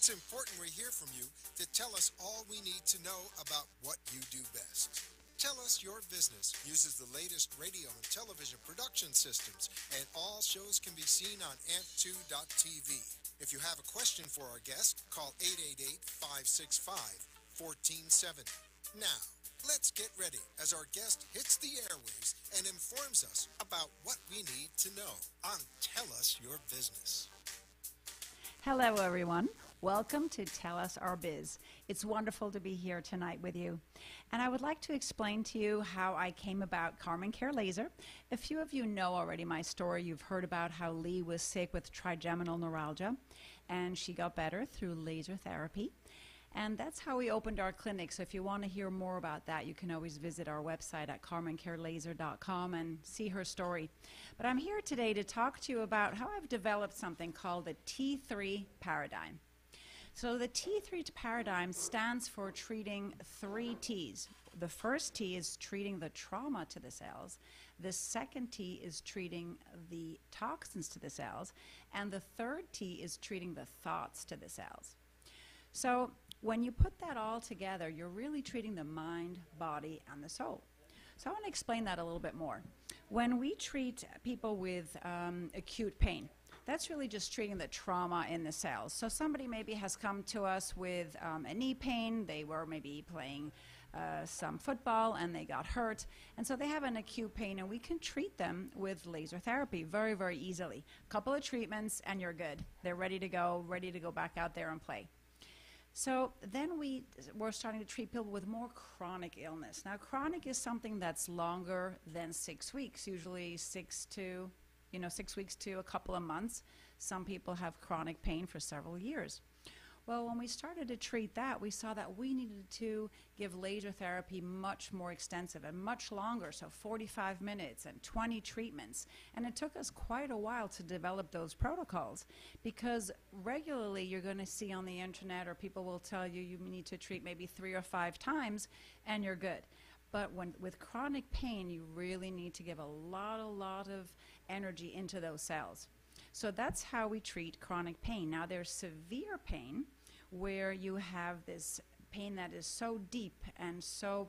It's important we hear from you to tell us all we need to know about what you do best. Tell Us Your Business uses the latest radio and television production systems, and all shows can be seen on amp2.tv. If you have a question for our guest, call 888 565 1470. Now, let's get ready as our guest hits the airwaves and informs us about what we need to know on Tell Us Your Business. Hello, everyone. Welcome to Tell Us Our Biz. It's wonderful to be here tonight with you. And I would like to explain to you how I came about Carmen Care Laser. A few of you know already my story. You've heard about how Lee was sick with trigeminal neuralgia, and she got better through laser therapy. And that's how we opened our clinic. So if you want to hear more about that, you can always visit our website at carmencarelaser.com and see her story. But I'm here today to talk to you about how I've developed something called the T3 paradigm. So the T3 paradigm stands for treating three T's. The first T is treating the trauma to the cells. The second T is treating the toxins to the cells. And the third T is treating the thoughts to the cells. So when you put that all together, you're really treating the mind, body, and the soul. So I want to explain that a little bit more. When we treat people with um, acute pain, that's really just treating the trauma in the cells. So somebody maybe has come to us with um, a knee pain. They were maybe playing uh, some football and they got hurt. And so they have an acute pain, and we can treat them with laser therapy very, very easily. A couple of treatments, and you're good. They're ready to go, ready to go back out there and play. So then we were starting to treat people with more chronic illness. Now, chronic is something that's longer than six weeks, usually six to, you know, six weeks to a couple of months. Some people have chronic pain for several years. Well, when we started to treat that, we saw that we needed to give laser therapy much more extensive and much longer, so 45 minutes and 20 treatments. And it took us quite a while to develop those protocols because regularly you're going to see on the internet or people will tell you you need to treat maybe three or five times and you're good. But when, with chronic pain, you really need to give a lot, a lot of energy into those cells. So that's how we treat chronic pain. Now, there's severe pain, where you have this pain that is so deep and so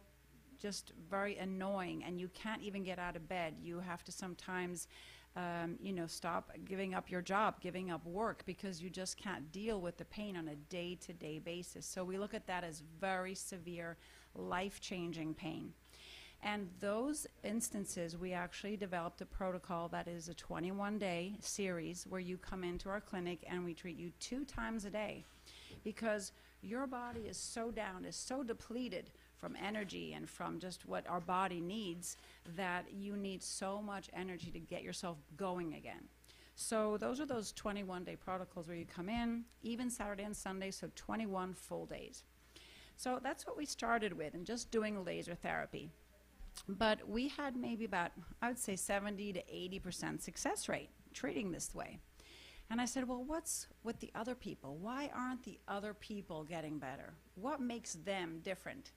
just very annoying and you can't even get out of bed. You have to sometimes, um, you know, stop giving up your job, giving up work because you just can't deal with the pain on a day to day basis. So we look at that as very severe, life changing pain. And those instances, we actually developed a protocol that is a 21 day series where you come into our clinic and we treat you two times a day because your body is so down, is so depleted from energy and from just what our body needs that you need so much energy to get yourself going again. So those are those 21 day protocols where you come in, even Saturday and Sunday, so 21 full days. So that's what we started with, and just doing laser therapy. But we had maybe about, I would say, 70 to 80% success rate treating this way. And I said, Well, what's with the other people? Why aren't the other people getting better? What makes them different?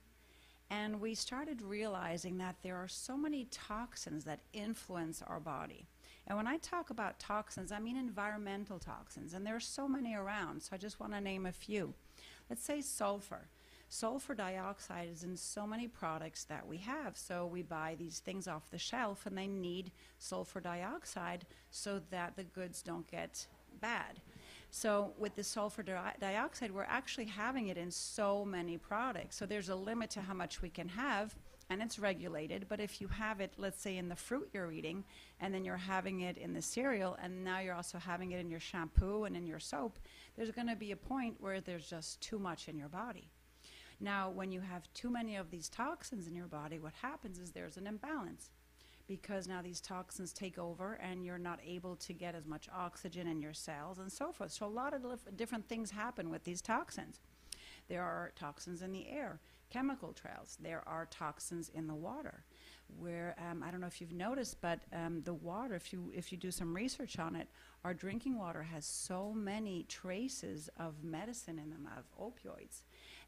And we started realizing that there are so many toxins that influence our body. And when I talk about toxins, I mean environmental toxins, and there are so many around, so I just want to name a few. Let's say sulfur. Sulfur dioxide is in so many products that we have. So we buy these things off the shelf and they need sulfur dioxide so that the goods don't get bad. So with the sulfur di- dioxide, we're actually having it in so many products. So there's a limit to how much we can have, and it's regulated. But if you have it, let's say in the fruit you're eating, and then you're having it in the cereal, and now you're also having it in your shampoo and in your soap, there's going to be a point where there's just too much in your body. Now, when you have too many of these toxins in your body, what happens is there's an imbalance because now these toxins take over and you're not able to get as much oxygen in your cells and so forth. So a lot of different things happen with these toxins. There are toxins in the air, chemical trails. There are toxins in the water. Where um, I don't know if you've noticed, but um, the water, if you if you do some research on it, our drinking water has so many traces of medicine in them, of opioids,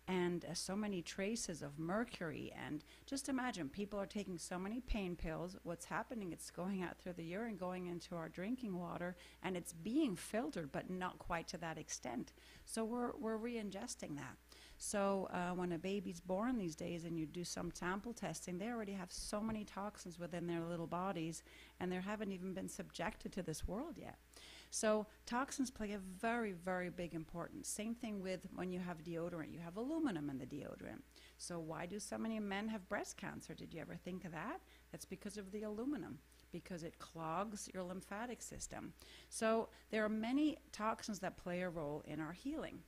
and uh, so many traces of mercury. And just imagine people are taking so many pain pills. What's happening? It's going out through the urine, going into our drinking water, and it's being filtered, but not quite to that extent. So we're, we're re ingesting that. So uh, when a baby's born these days and you do some sample testing, they already have so many toxins within their little bodies and they haven't even been subjected to this world yet. So toxins play a very, very big importance. Same thing with when you have deodorant. You have aluminum in the deodorant. So why do so many men have breast cancer? Did you ever think of that? That's because of the aluminum because it clogs your lymphatic system. So there are many toxins that play a role in our healing.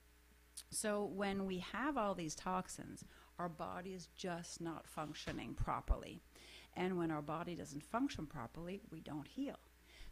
So when we have all these toxins, our body is just not functioning properly. And when our body doesn't function properly, we don't heal.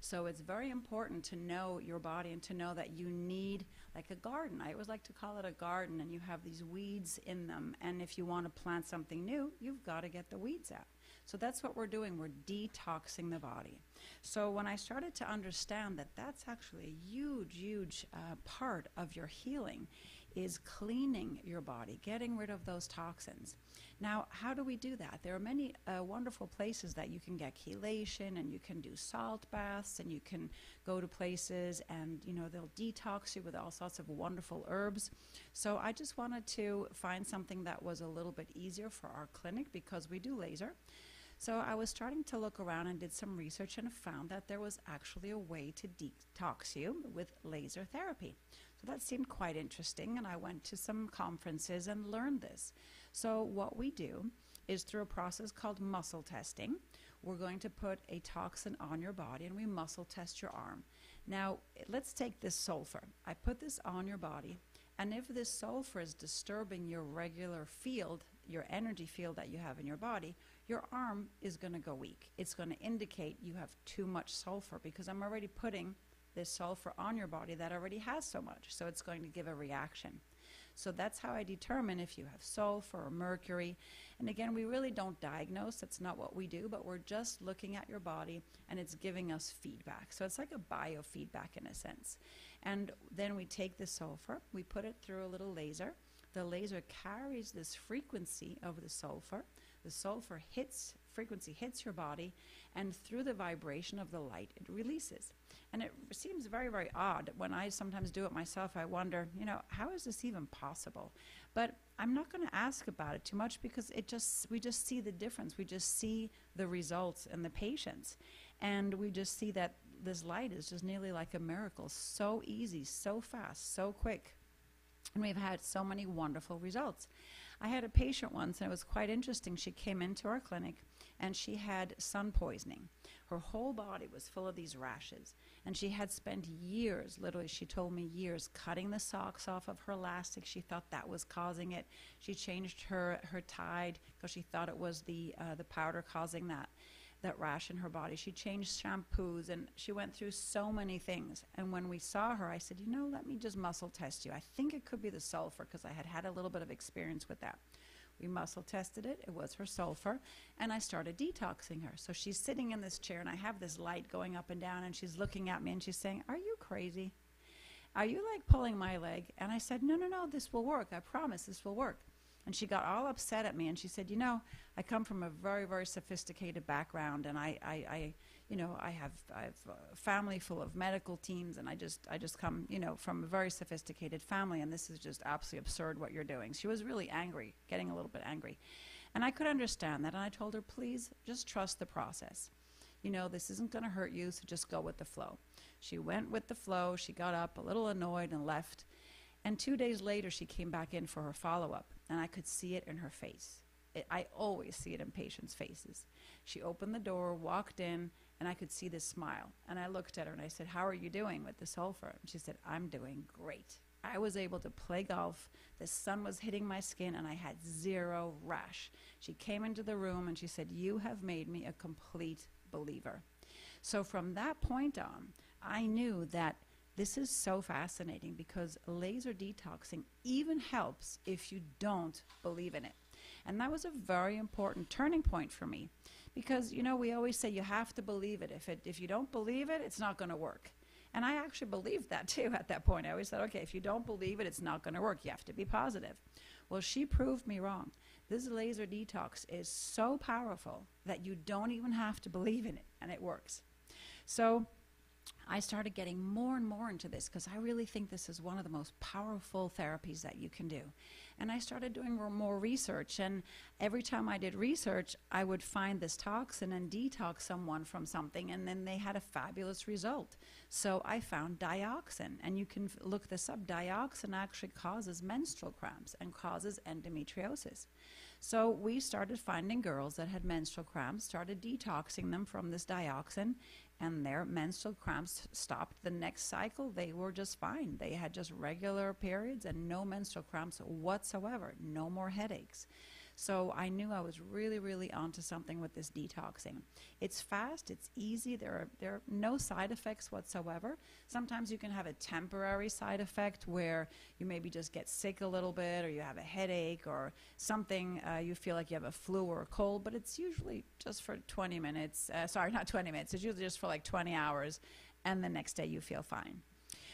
So it's very important to know your body and to know that you need like a garden. I always like to call it a garden and you have these weeds in them and if you want to plant something new, you've got to get the weeds out. So that's what we're doing. We're detoxing the body. So when I started to understand that that's actually a huge, huge uh, part of your healing is cleaning your body, getting rid of those toxins. Now, how do we do that? There are many uh, wonderful places that you can get chelation and you can do salt baths and you can go to places and, you know, they'll detox you with all sorts of wonderful herbs. So I just wanted to find something that was a little bit easier for our clinic because we do laser. So I was starting to look around and did some research and found that there was actually a way to detox you with laser therapy. So that seemed quite interesting, and I went to some conferences and learned this. So, what we do is through a process called muscle testing, we're going to put a toxin on your body and we muscle test your arm. Now, let's take this sulfur. I put this on your body, and if this sulfur is disturbing your regular field, your energy field that you have in your body, your arm is going to go weak. It's going to indicate you have too much sulfur because I'm already putting this sulfur on your body that already has so much. So it's going to give a reaction. So that's how I determine if you have sulfur or mercury. And again, we really don't diagnose, that's not what we do, but we're just looking at your body and it's giving us feedback. So it's like a biofeedback in a sense. And then we take the sulfur, we put it through a little laser. The laser carries this frequency of the sulfur. The sulfur hits frequency hits your body and through the vibration of the light it releases. And it seems very, very odd. When I sometimes do it myself, I wonder, you know, how is this even possible? But I'm not going to ask about it too much because it just we just see the difference. We just see the results and the patients. And we just see that this light is just nearly like a miracle. So easy, so fast, so quick. And we've had so many wonderful results. I had a patient once, and it was quite interesting. She came into our clinic and she had sun poisoning. Her whole body was full of these rashes. And she had spent years, literally, she told me years, cutting the socks off of her elastic. She thought that was causing it. She changed her, her Tide because she thought it was the, uh, the powder causing that, that rash in her body. She changed shampoos and she went through so many things. And when we saw her, I said, You know, let me just muscle test you. I think it could be the sulfur because I had had a little bit of experience with that. We muscle tested it. It was her sulfur. And I started detoxing her. So she's sitting in this chair, and I have this light going up and down, and she's looking at me and she's saying, Are you crazy? Are you like pulling my leg? And I said, No, no, no, this will work. I promise this will work. And she got all upset at me and she said, You know, I come from a very, very sophisticated background and I, I, I you know, I have I have a family full of medical teams, and I just I just come, you know, from a very sophisticated family, and this is just absolutely absurd what you're doing. She was really angry, getting a little bit angry, and I could understand that, and I told her, please just trust the process. You know, this isn't going to hurt you, so just go with the flow. She went with the flow. She got up a little annoyed and left. And two days later, she came back in for her follow up, and I could see it in her face. It, I always see it in patients' faces. She opened the door, walked in, and I could see this smile. And I looked at her and I said, How are you doing with the sulfur? And she said, I'm doing great. I was able to play golf. The sun was hitting my skin and I had zero rash. She came into the room and she said, You have made me a complete believer. So from that point on, I knew that this is so fascinating because laser detoxing even helps if you don't believe in it. And that was a very important turning point for me because you know we always say you have to believe it if it if you don't believe it it's not going to work and i actually believed that too at that point i always said okay if you don't believe it it's not going to work you have to be positive Well, she proved me wrong. This laser detox is so powerful that you don't even have to believe in it, and it works. So I started getting more and more into this because I really think this is one of the most powerful therapies that you can do. And I started doing more research. And every time I did research, I would find this toxin and detox someone from something, and then they had a fabulous result. So I found dioxin, and you can look this up. Dioxin actually causes menstrual cramps and causes endometriosis. So we started finding girls that had menstrual cramps, started detoxing them from this dioxin, and their menstrual cramps stopped the next cycle. They were just fine. They had just regular periods and no menstrual cramps whatsoever, no more headaches. So I knew I was really, really onto something with this detoxing. It's fast, it's easy, there are, there are no side effects whatsoever. Sometimes you can have a temporary side effect where you maybe just get sick a little bit or you have a headache or something, uh, you feel like you have a flu or a cold, but it's usually just for 20 minutes. Uh, sorry, not 20 minutes, it's usually just for like 20 hours, and the next day you feel fine.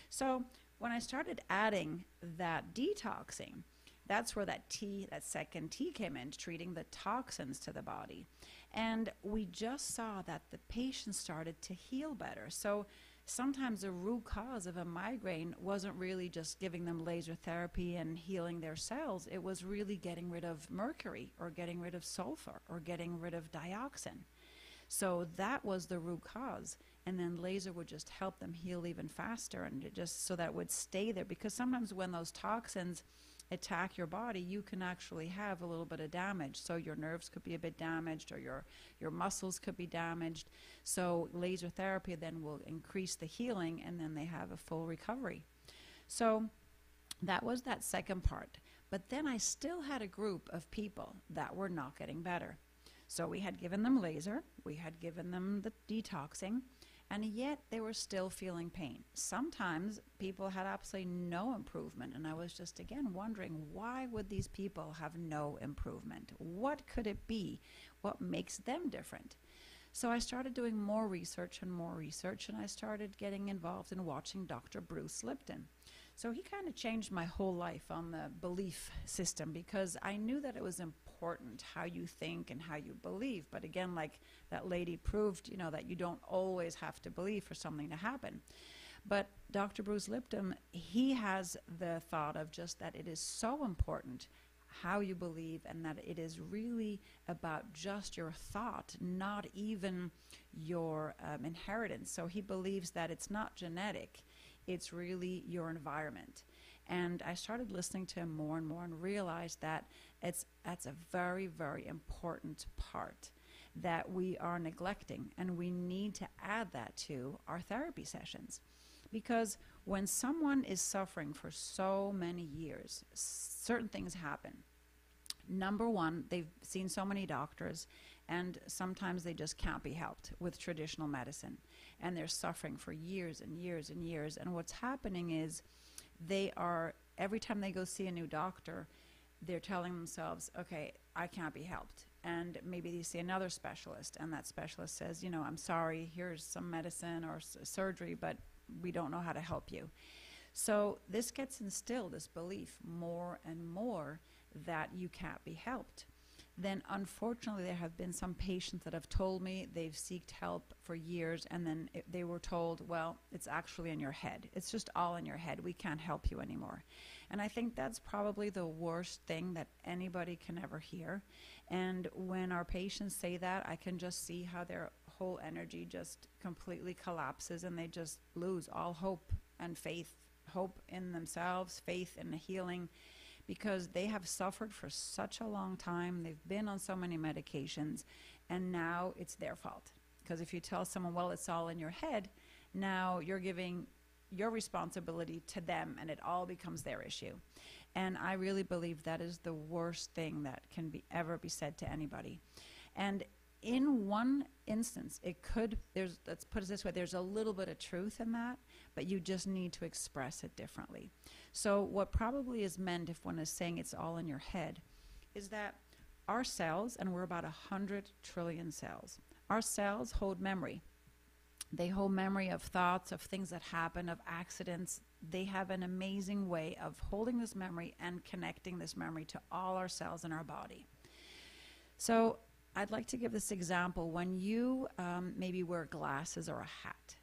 So when I started adding that detoxing, that's where that T, that second T came in, treating the toxins to the body. And we just saw that the patient started to heal better. So sometimes the root cause of a migraine wasn't really just giving them laser therapy and healing their cells, it was really getting rid of mercury or getting rid of sulfur or getting rid of dioxin. So that was the root cause. And then laser would just help them heal even faster and just so that would stay there. Because sometimes when those toxins, attack your body, you can actually have a little bit of damage. So your nerves could be a bit damaged or your, your muscles could be damaged. So laser therapy then will increase the healing and then they have a full recovery. So that was that second part. But then I still had a group of people that were not getting better. So we had given them laser, we had given them the detoxing, and yet they were still feeling pain. Sometimes people had absolutely no improvement, and I was just again wondering why would these people have no improvement? What could it be? What makes them different? So I started doing more research and more research, and I started getting involved in watching Dr. Bruce Lipton. So he kind of changed my whole life on the belief system because I knew that it was important how you think and how you believe. But again, like that lady proved, you know, that you don't always have to believe for something to happen. But Dr. Bruce Lipton, he has the thought of just that it is so important how you believe and that it is really about just your thought, not even your um, inheritance. So he believes that it's not genetic it's really your environment. And I started listening to him more and more and realized that it's that's a very, very important part that we are neglecting and we need to add that to our therapy sessions. Because when someone is suffering for so many years, certain things happen. Number one, they've seen so many doctors, and sometimes they just can't be helped with traditional medicine and they're suffering for years and years and years. And what's happening is they are, every time they go see a new doctor, they're telling themselves, okay, I can't be helped. And maybe they see another specialist, and that specialist says, you know, I'm sorry, here's some medicine or surgery, but we don't know how to help you. So this gets instilled, this belief, more and more that you can't be helped then unfortunately there have been some patients that have told me they've sought help for years and then it, they were told well it's actually in your head. It's just all in your head. We can't help you anymore. And i think that's probably the worst thing that anybody can ever hear. And when our patients say that i can just see how their whole energy just completely collapses and they just lose all hope and faith hope in themselves faith in the healing because they have suffered for such a long time. They've been on so many medications, and now it's their fault. Because if you tell someone, well, it's all in your head, now you're giving your responsibility to them, and it all becomes their issue. And I really believe that is the worst thing that can be ever be said to anybody. And in one instance, it could, there's, let's put it this way, there's a little bit of truth in that, but you just need to express it differently. So, what probably is meant if one is saying it's all in your head is that our cells, and we're about 100 trillion cells, our cells hold memory. They hold memory of thoughts, of things that happen, of accidents. They have an amazing way of holding this memory and connecting this memory to all our cells in our body. So, I'd like to give this example. When you um, maybe wear glasses or a hat,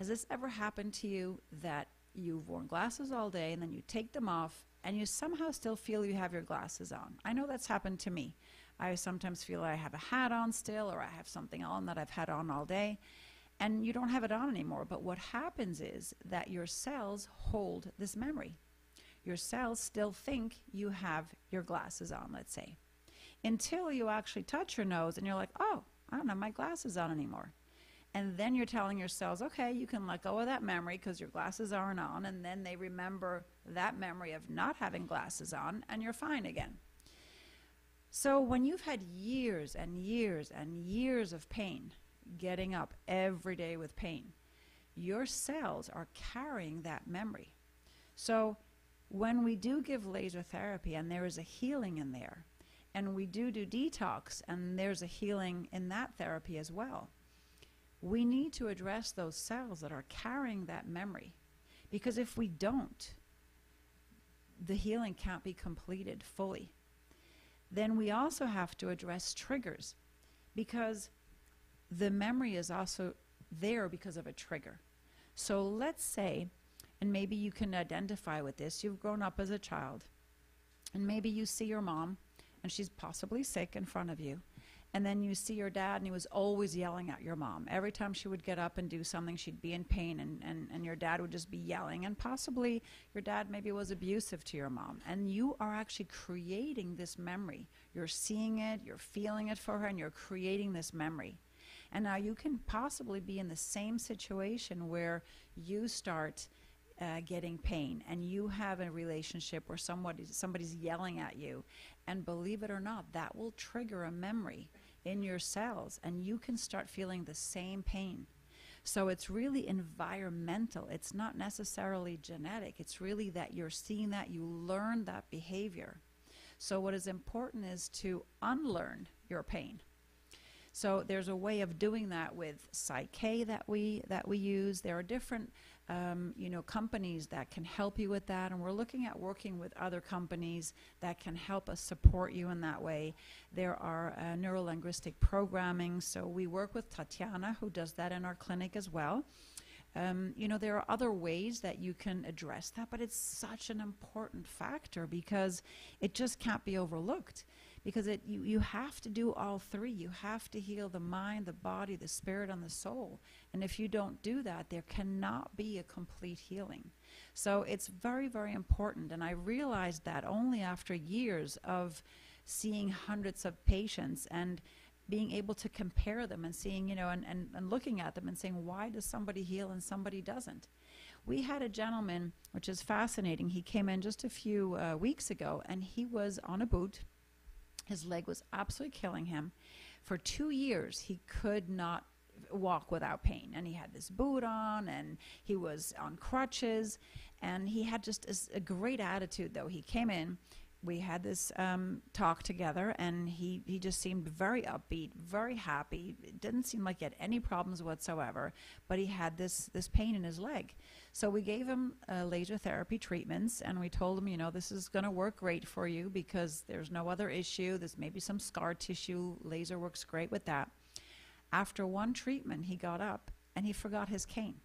has this ever happened to you that you've worn glasses all day and then you take them off and you somehow still feel you have your glasses on? I know that's happened to me. I sometimes feel I have a hat on still or I have something on that I've had on all day and you don't have it on anymore. But what happens is that your cells hold this memory. Your cells still think you have your glasses on, let's say, until you actually touch your nose and you're like, oh, I don't have my glasses on anymore. And then you're telling your cells, okay, you can let go of that memory because your glasses aren't on. And then they remember that memory of not having glasses on, and you're fine again. So when you've had years and years and years of pain, getting up every day with pain, your cells are carrying that memory. So when we do give laser therapy and there is a healing in there, and we do do detox and there's a healing in that therapy as well, we need to address those cells that are carrying that memory. Because if we don't, the healing can't be completed fully. Then we also have to address triggers because the memory is also there because of a trigger. So let's say, and maybe you can identify with this, you've grown up as a child, and maybe you see your mom, and she's possibly sick in front of you. And then you see your dad, and he was always yelling at your mom. Every time she would get up and do something, she'd be in pain, and, and, and your dad would just be yelling. And possibly your dad maybe was abusive to your mom. And you are actually creating this memory. You're seeing it, you're feeling it for her, and you're creating this memory. And now you can possibly be in the same situation where you start uh, getting pain and you have a relationship where somebody, somebody's yelling at you. And believe it or not, that will trigger a memory in your cells and you can start feeling the same pain. So it's really environmental. It's not necessarily genetic. It's really that you're seeing that, you learn that behavior. So, what is important is to unlearn your pain. So there's a way of doing that with PSYCH-K that we that we use. There are different um, you know companies that can help you with that, and we're looking at working with other companies that can help us support you in that way. There are uh, neurolinguistic programming, so we work with Tatiana who does that in our clinic as well. Um, you know, there are other ways that you can address that, but it's such an important factor because it just can't be overlooked because it you, you have to do all three. You have to heal the mind the body the spirit and the soul. And if you don't do that there cannot be a complete healing. So it's very very important. And i realized that only after years of seeing hundreds of patients and being able to compare them and seeing you know and, and, and looking at them and saying why does somebody heal and somebody doesn't? We had a gentleman which is fascinating. He came in just a few uh, weeks ago and he was on a boot his leg was absolutely killing him. For two years, he could not walk without pain. And he had this boot on and he was on crutches. And he had just a, a great attitude, though. He came in we had this um, talk together, and he, he just seemed very upbeat, very happy. It didn't seem like he had any problems whatsoever, but he had this, this pain in his leg. So we gave him uh, laser therapy treatments, and we told him, you know, this is going to work great for you because there's no other issue. There's maybe some scar tissue. Laser works great with that. After one treatment, he got up and he forgot his cane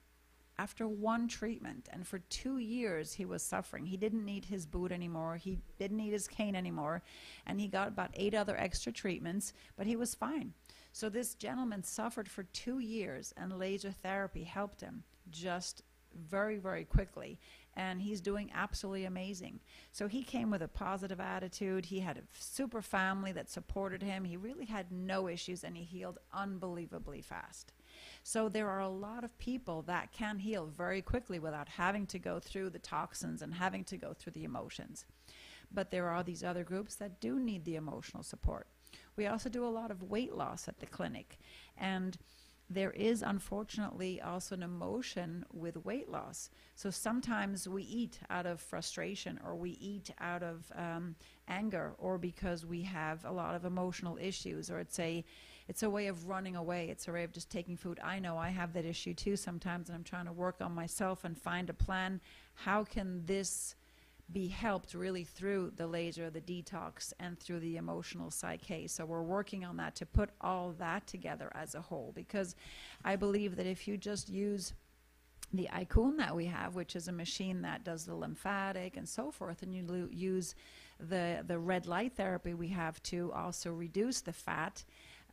after one treatment and for two years he was suffering. He didn't need his boot anymore. He didn't need his cane anymore. And he got about eight other extra treatments but he was fine. So this gentleman suffered for two years and laser therapy helped him just very very quickly. And he's doing absolutely amazing. So he came with a positive attitude. He had a super family that supported him. He really had no issues and he healed unbelievably fast so there are a lot of people that can heal very quickly without having to go through the toxins and having to go through the emotions. But there are these other groups that do need the emotional support. We also do a lot of weight loss at the clinic. And there is unfortunately also an emotion with weight loss. So sometimes we eat out of frustration or we eat out of um, anger or because we have a lot of emotional issues or it's a it's a way of running away. It's a way of just taking food. I know I have that issue too sometimes, and I'm trying to work on myself and find a plan. How can this be helped really through the laser, the detox, and through the emotional psyche. So we're working on that to put all that together as a whole because I believe that if you just use the Icon that we have, which is a machine that does the lymphatic and so forth, and you use the the red light therapy we have to also reduce the fat.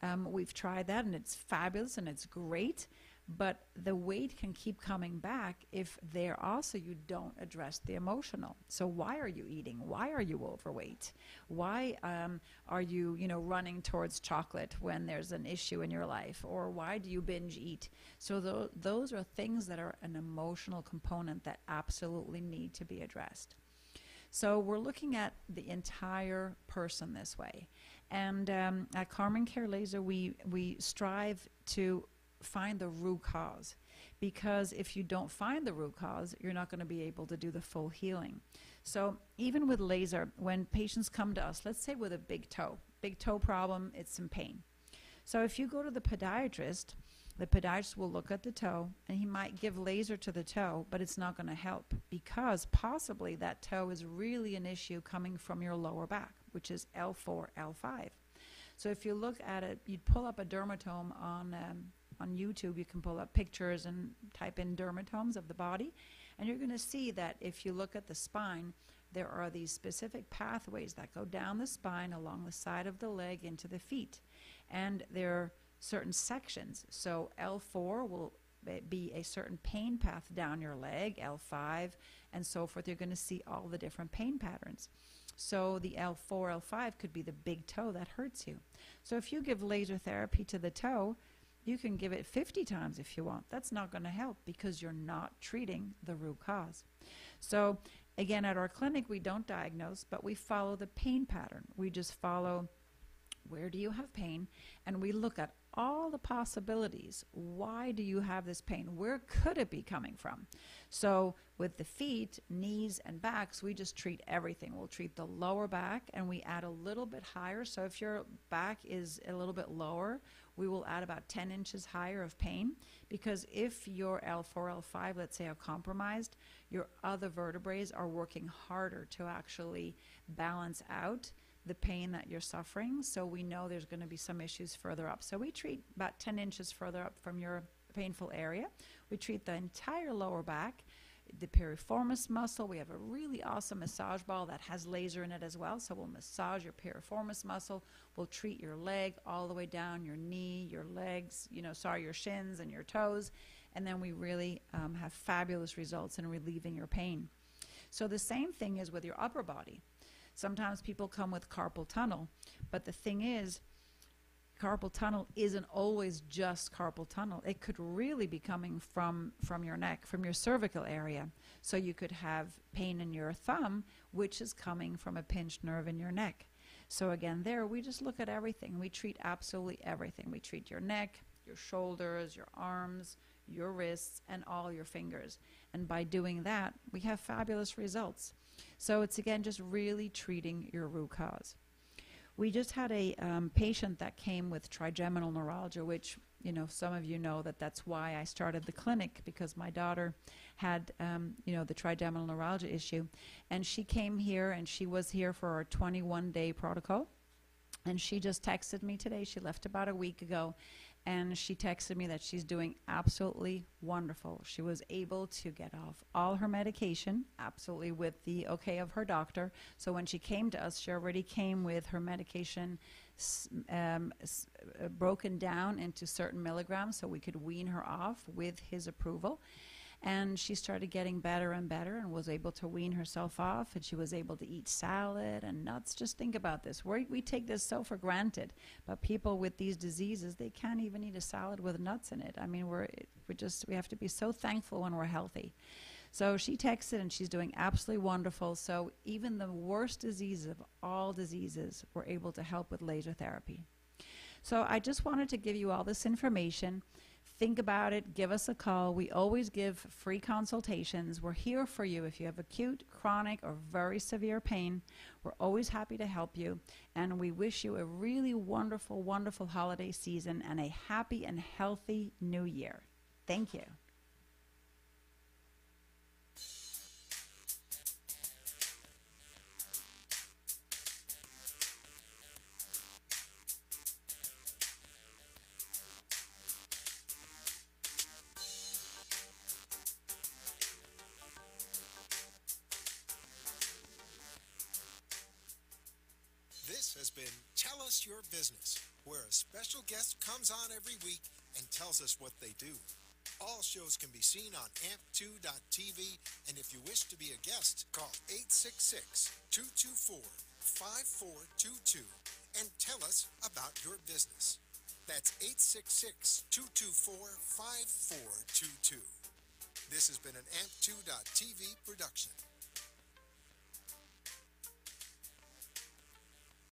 Um, we've tried that and it's fabulous and it's great but the weight can keep coming back if there also you don't address the emotional. So why are you eating? Why are you overweight? Why um, are you you know running towards chocolate when there's an issue in your life? Or why do you binge eat? So th- those are things that are an emotional component that absolutely need to be addressed. So we're looking at the entire person this way and um, at Carmen Care Laser, we, we strive to find the root cause because if you don't find the root cause, you're not going to be able to do the full healing. So, even with laser, when patients come to us, let's say with a big toe, big toe problem, it's some pain. So, if you go to the podiatrist, the podiatrist will look at the toe and he might give laser to the toe, but it's not going to help because possibly that toe is really an issue coming from your lower back, which is L4, L5. So if you look at it, you'd pull up a dermatome on um, on YouTube, you can pull up pictures and type in dermatomes of the body, and you're going to see that if you look at the spine, there are these specific pathways that go down the spine along the side of the leg into the feet. And there are certain sections. So L4 will be a certain pain path down your leg, L5, and so forth. You're going to see all the different pain patterns. So the L4, L5 could be the big toe that hurts you. So if you give laser therapy to the toe, you can give it 50 times if you want. That's not going to help because you're not treating the root cause. So, again, at our clinic, we don't diagnose, but we follow the pain pattern. We just follow where do you have pain, and we look at all the possibilities. Why do you have this pain? Where could it be coming from? So, with the feet, knees, and backs, we just treat everything. We'll treat the lower back and we add a little bit higher. So, if your back is a little bit lower, we will add about 10 inches higher of pain because if your L4, L5, let's say, are compromised, your other vertebrae are working harder to actually balance out the pain that you're suffering. So we know there's going to be some issues further up. So we treat about 10 inches further up from your painful area. We treat the entire lower back the piriformis muscle. We have a really awesome massage ball that has laser in it as well. So we'll massage your piriformis muscle. We'll treat your leg all the way down, your knee, your legs, you know, sorry, your shins and your toes. And then we really um, have fabulous results in relieving your pain. So the same thing is with your upper body. Sometimes people come with carpal tunnel, but the thing is, carpal tunnel isn't always just carpal tunnel. It could really be coming from from your neck, from your cervical area. So you could have pain in your thumb, which is coming from a pinched nerve in your neck. So again, there we just look at everything. We treat absolutely everything. We treat your neck, your shoulders, your arms, your wrists, and all your fingers. And by doing that, we have fabulous results. So it's again just really treating your root cause. We just had a um, patient that came with trigeminal neuralgia, which you know some of you know that that's why I started the clinic because my daughter had um, you know the trigeminal neuralgia issue, and she came here and she was here for our 21 day protocol, and she just texted me today. She left about a week ago, and she texted me that she's doing absolutely wonderful. She was able to get off all her medication, absolutely with the okay of her doctor. So when she came to us, she already came with her medication um, uh, broken down into certain milligrams so we could wean her off with his approval. And she started getting better and better and was able to wean herself off. And she was able to eat salad and nuts. Just think about this. we we take this so for granted. But people with these diseases, they can't even eat a salad with nuts in it. I mean, we're, we're just, we have to be so thankful when we're healthy. So she texted and she's doing absolutely wonderful. So even the worst disease of all diseases, we're able to help with laser therapy. So I just wanted to give you all this information Think about it, give us a call. We always give free consultations. We're here for you if you have acute, chronic, or very severe pain. We're always happy to help you. And we wish you a really wonderful, wonderful holiday season and a happy and healthy new year. Thank you. Your Business, where a special guest comes on every week and tells us what they do. All shows can be seen on amp2.tv, and if you wish to be a guest, call 866 224 5422 and tell us about your business. That's 866 224 5422. This has been an amp2.tv production.